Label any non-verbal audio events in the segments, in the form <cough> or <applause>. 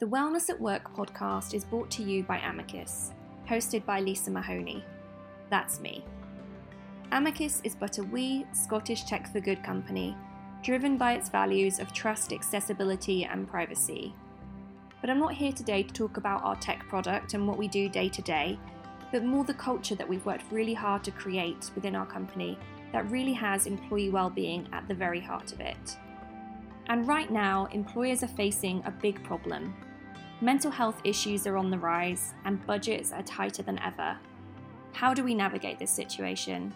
The Wellness at Work podcast is brought to you by Amiqus, hosted by Lisa Mahoney. That's me. Amiqus is but a wee Scottish tech for good company, driven by its values of trust, accessibility, and privacy. But I'm not here today to talk about our tech product and what we do day to day, but more the culture that we've worked really hard to create within our company that really has employee well-being at the very heart of it. And right now, employers are facing a big problem Mental health issues are on the rise and budgets are tighter than ever. How do we navigate this situation?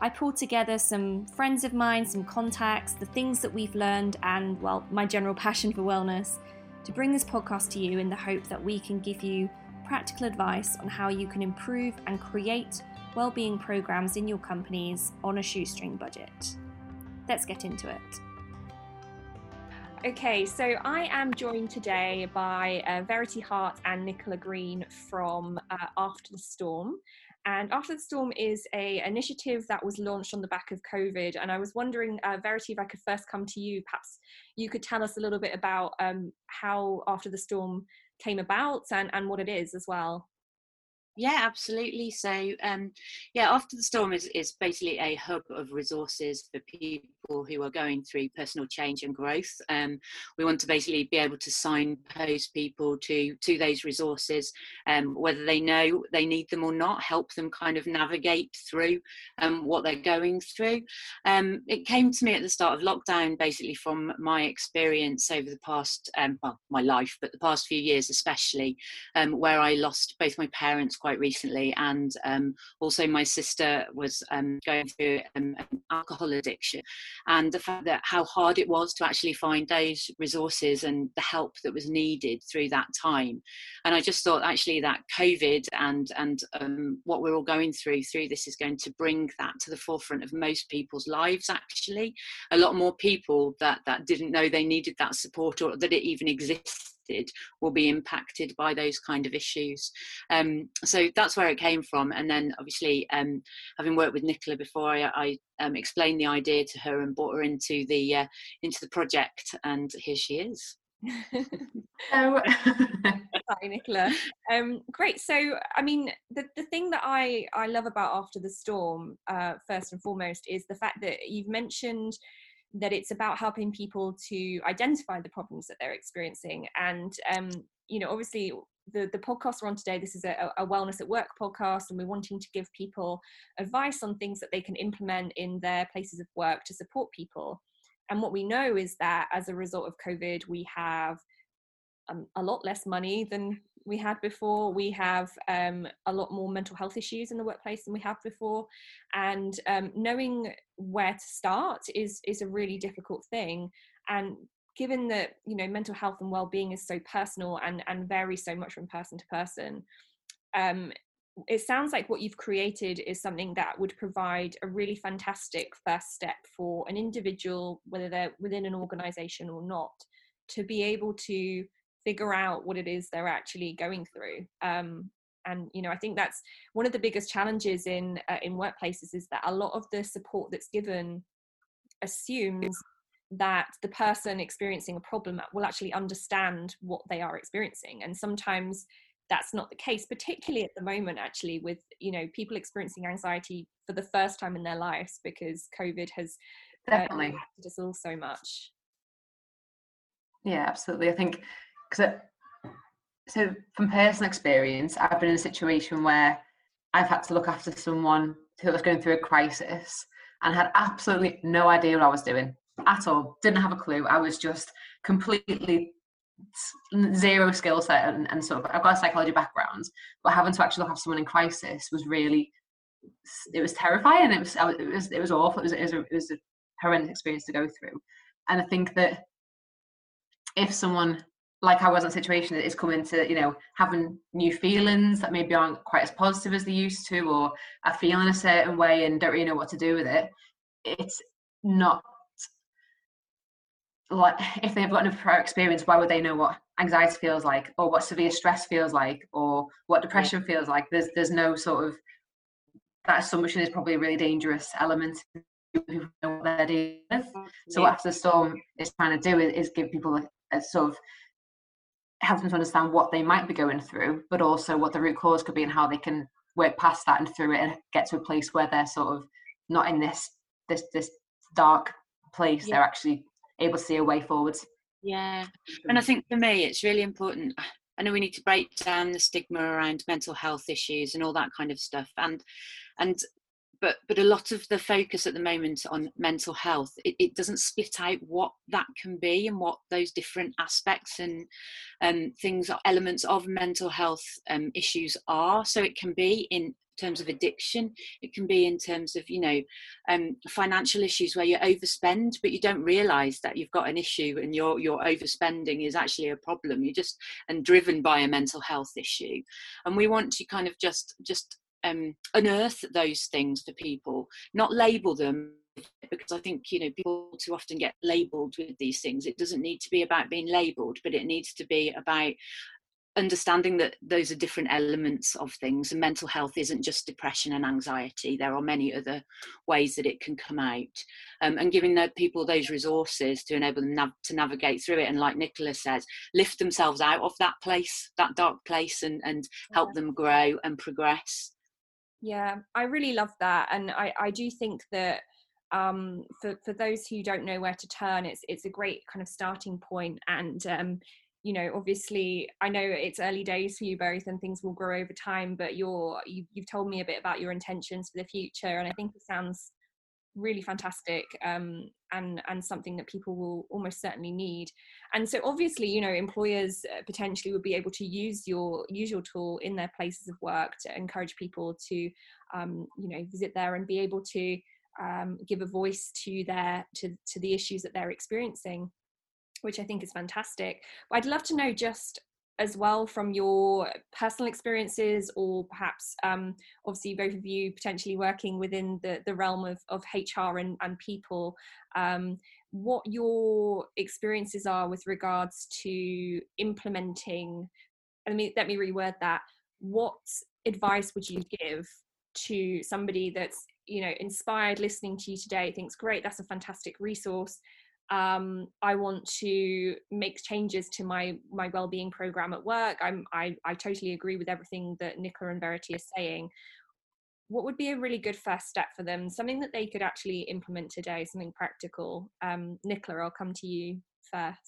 I pulled together some friends of mine, some contacts, the things that we've learned, and, well, my general <laughs> passion for wellness to bring this podcast to you in the hope that we can give you practical advice on how you can improve and create well-being programs in your companies on a shoestring budget. Let's get into it. Okay, so I am joined today by uh, Verity Hart and Nicola Green from uh, After the Storm. And After the Storm is a initiative that was launched on the back of COVID. And I was wondering, uh, Verity, if I could first come to you, perhaps you could tell us a little bit about um, how After the Storm came about and, and what it is as well. Yeah, absolutely. So, um, yeah, After the Storm is, is basically a hub of resources for people who are going through personal change and growth. Um, we want to basically be able to signpost people to to those resources, um, whether they know they need them or not, help them kind of navigate through um, what they're going through. Um, it came to me at the start of lockdown, basically from my experience over the past, um, well, my life, but the past few years especially, um, where I lost both my parents quite recently, and also my sister was going through alcohol addiction, and the fact that how hard it was to actually find those resources and the help that was needed through that time. And I just thought actually that COVID and and um, what we're all going through through this is going to bring that to the forefront of most people's lives. Actually, a lot more people that that didn't know they needed that support or that it even exists will be impacted by those kind of issues. Um, so that's where it came from. And then obviously, um, having worked with Nicola before, I, I um, explained the idea to her and brought her into the uh, into the project, and here she is. <laughs> oh. <laughs> Hi, Nicola. Um, great. So, I mean, the, the thing that I, I love about After the Storm, uh, first and foremost, is the fact that you've mentioned that it's about helping people to identify the problems that they're experiencing. And um, you know obviously the the podcast we're on today this is a, a, wellness at work podcast and we're wanting to give people advice on things that they can implement in their places of work to support people. And what we know is that as a result of covid we have um, a lot less money than we had before. We have um, a lot more mental health issues in the workplace than we have before, and um, knowing where to start is is a really difficult thing. And given that you know mental health and well-being is so personal and and varies so much from person to person, um, it sounds like what you've created is something that would provide a really fantastic first step for an individual, whether they're within an organization or not, to be able to figure out what it is they're actually going through um, and you know i think that's one of the biggest challenges in uh, in workplaces is that a lot of the support that's given assumes that the person experiencing a problem will actually understand what they are experiencing and sometimes that's not the case particularly at the moment actually with you know people experiencing anxiety for the first time in their lives because covid has uh, definitely. uh, us all so much. Yeah absolutely i think because so from personal experience i've been in a situation where i've had to look after someone who was going through a crisis and had absolutely no idea what i was doing at all didn't have a clue. I was just completely zero skill set and, and sort of i've got a psychology background but having to actually look after someone in crisis was really it was terrifying. It was it was it was awful. It was, it was, a, it was a horrendous experience to go through. And i think that if someone like I was in a situation that is coming to, you know, having new feelings that maybe aren't quite as positive as they used to, or are feeling a certain way and don't really know what to do with it. It's not like if they've got a prior experience, why would they know what anxiety feels like, or what severe stress feels like, or what depression yeah. feels like? There's there's no sort of that assumption is probably a really dangerous element who know what they're dealing with. So what after the storm is trying to do is, is give people a, a sort of helps them to understand what they might be going through, but also what the root cause could be and how they can work past that and through it and get to a place where they're sort of not in this this this dark place. Yeah. They're actually able to see a way forward. Yeah, and I think for me, it's really important. I know we need to break down the stigma around mental health issues and all that kind of stuff, and and but but a lot of the focus at the moment on mental health it, it doesn't split out what that can be and what those different aspects and um, things elements of mental health um, issues are. So it can be in terms of addiction it can be in terms of you know um, financial issues where you overspend but you don't realize that you've got an issue and your your overspending is actually a problem. You're just and driven by a mental health issue. And we want to kind of just just um, unearth those things for people, not label them because I think you know people too often get labelled with these things. It doesn't need to be about being labelled, but it needs to be about understanding that those are different elements of things and mental health isn't just depression and anxiety there are many other ways that it can come out um, and giving the people those resources to enable them nav- to navigate through it and like nicola says lift themselves out of that place that dark place and and help yeah. them grow and progress yeah, I really love that, and I I do think that um, for for those who don't know where to turn, it's it's a great kind of starting point, and um, you know, obviously, I know it's early days for you both, and things will grow over time. But you're you, you've told me a bit about your intentions for the future, and I think it sounds really fantastic um, and and something that people will almost certainly need. And so obviously you know employers uh, potentially would be able to use your your tool in their places of work to encourage people to um, you know visit there and be able to um, give a voice to their to, to the issues that they're experiencing which i think is fantastic. But i'd love to know just as well from your personal experiences or perhaps um, obviously both of you potentially working within the, the realm of, of hr and, and people um, what your experiences are with regards to implementing let me let me reword that what advice would you give to somebody that's you know inspired listening to you today thinks great that's a fantastic resource um, I want to make changes to my my well-being program at work. I'm I, I totally agree with everything that Nicola and Verity are saying. What would be a really good first step for them? Something that they could actually implement today, something practical. Um, Nicola, I'll come to you first.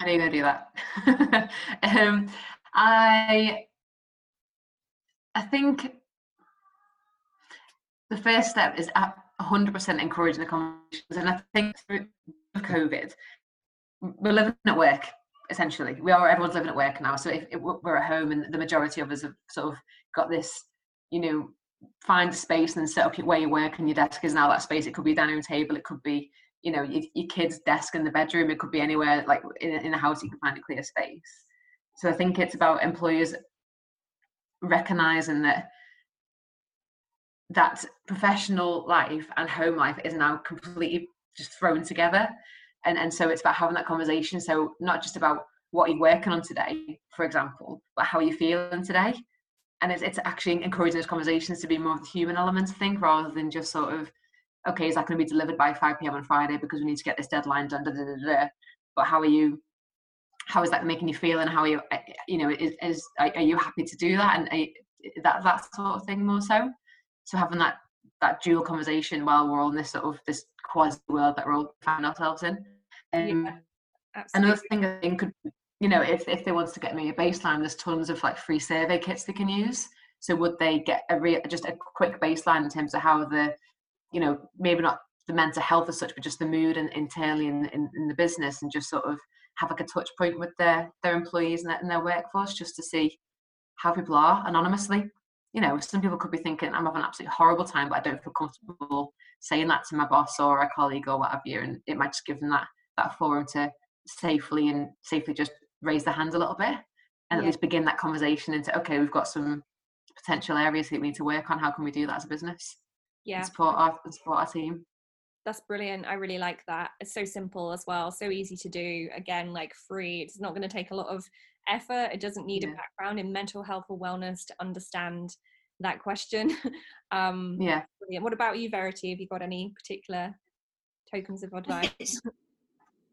I know you're gonna do that. <laughs> um, I I think the first step is 100% encouraging the conversations. And I think through COVID, we're living at work essentially. We are everyone's living at work now. So if, if we're at home, and the majority of us have sort of got this, you know, find a space and set up your, where you work and your desk is now that space. It could be a dining room table. It could be you know your, your kid's desk in the bedroom. It could be anywhere like in, in a house you can find a clear space. So I think it's about employers recognizing that that professional life and home life is now completely just thrown together. And and so it's about having that conversation. So not just about what you're working on today for example but how are you're feeling today. And it's, it's actually encouraging those conversations to be more of the human element i think rather than just sort of okay is that going to be delivered by 5 p.m on friday because we need to get this deadline done da, da, da, but how are you how is that making you feel and how are you uh, you know is, is are you happy to do that? And you, that that sort of thing more so so having that that dual conversation while we're on this sort of this quasi world that we're all finding ourselves in. Um, yeah, another thing I think could, you know, if if they want to get me a baseline, there's tons of like free survey kits they can use. So would they get a real just a quick baseline in terms of how the, you know, maybe not the mental health as such, but just the mood and internally in, in, in the business and just sort of have like a touch point with their their employees and their, and their workforce just to see how people are anonymously you know, some people could be thinking, I'm having an absolutely horrible time, but I don't feel comfortable saying that to my boss or a colleague or what have you. And it might just give them that that forum to safely and safely just raise their hand a little bit and yeah. at least begin that conversation into okay, we've got some potential areas that we need to work on. How can we do that as a business? Yeah. And support our support our team. That's brilliant. I really like that. It's so simple as well, so easy to do. Again, like free. It's not going to take a lot of effort. It doesn't need yeah. a background in mental health or wellness to understand that question. <laughs> um, yeah. Brilliant. What about you, Verity? Have you got any particular tokens of advice?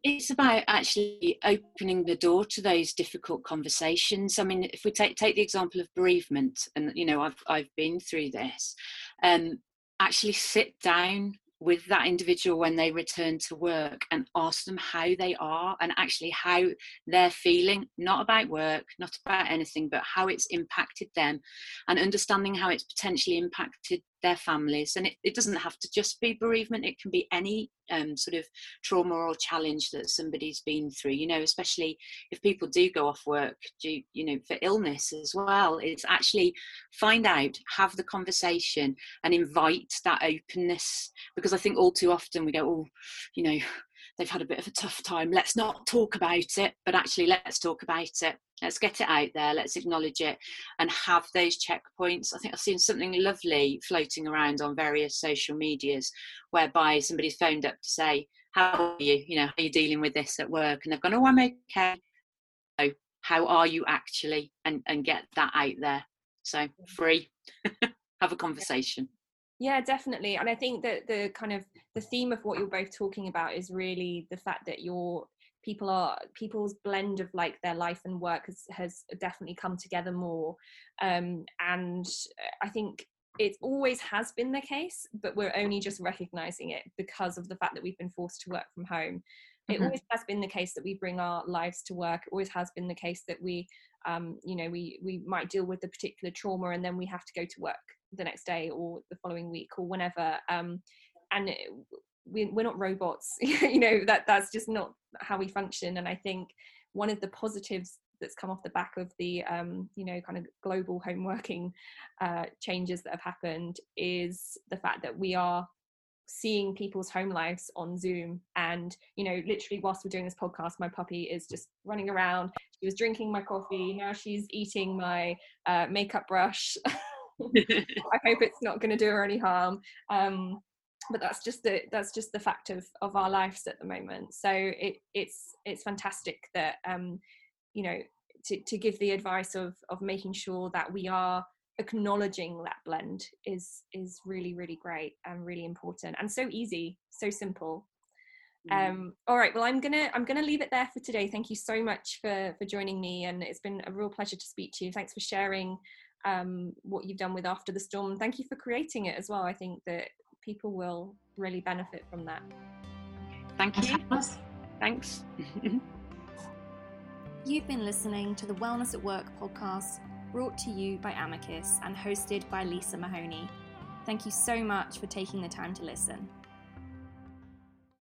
it's about actually opening the door to those difficult conversations. I mean, if we take take the example of bereavement, and you know, I've I've been through this. Um, actually, sit down with that individual when they return to work and ask them how they are and actually how they're feeling, not about work, not about anything, but how it's impacted them and understanding how it's potentially impacted their families. And it, it doesn't have to just be bereavement, it can be any um, sort of trauma or challenge that somebody's been through, you know, especially if people do go off work, due, you know, for illness as well. It's actually find out, have the conversation, and invite that openness. Because I think all too often we go, oh, you know, they've had a bit of a tough time. Let's not talk about it, but actually, let's talk about it. Let's get it out there. Let's acknowledge it and have those checkpoints. I think I've seen something lovely floating around on various social medias whereby somebody's phoned up to say, How are you? You know, how are you dealing with this at work? And they've gone, Oh, I'm okay. So, how are you actually? And, and get that out there. So, mm. free. <laughs> have a conversation yeah definitely and i think that the kind of the theme of what you're both talking about is really the fact that your people are people's blend of like their life and work has, has definitely come together more um, and i think it always has been the case but we're only just recognizing it because of the fact that we've been forced to work from home it mm-hmm. always has been the case that we bring our lives to work it always has been the case that we um, you know we we might deal with a particular trauma and then we have to go to work the next day or the following week or whenever um, and we, we're not robots <laughs> you know that that's just not how we function. And i think one of the positives that's come off the back of the um, you know kind of global home working uh, changes that have happened is the fact that we are seeing people's home lives on zoom. And you know literally whilst we're doing this podcast my puppy is just running around. She was drinking my coffee. Now she's eating my uh, makeup brush <laughs> <laughs> I hope it's not going to do her any harm. Um, but that's just the that's just the fact of of our lives at the moment. So it it's it's fantastic that um, you know to to give the advice of of making sure that we are acknowledging that blend is is really really great and really important and so easy so simple mm. um all right well i'm gonna i'm gonna leave it there for today thank you so much for for joining me and it's been a real pleasure to speak to you thanks for sharing um, what you've done with After the Storm. Thank you for creating it as well. I think that people will really benefit from that. Thank you. Thanks. <laughs> You've been listening to the Wellness at Work podcast brought to you by Amiqus and hosted by Lisa Mahoney. Thank you so much for taking the time to listen.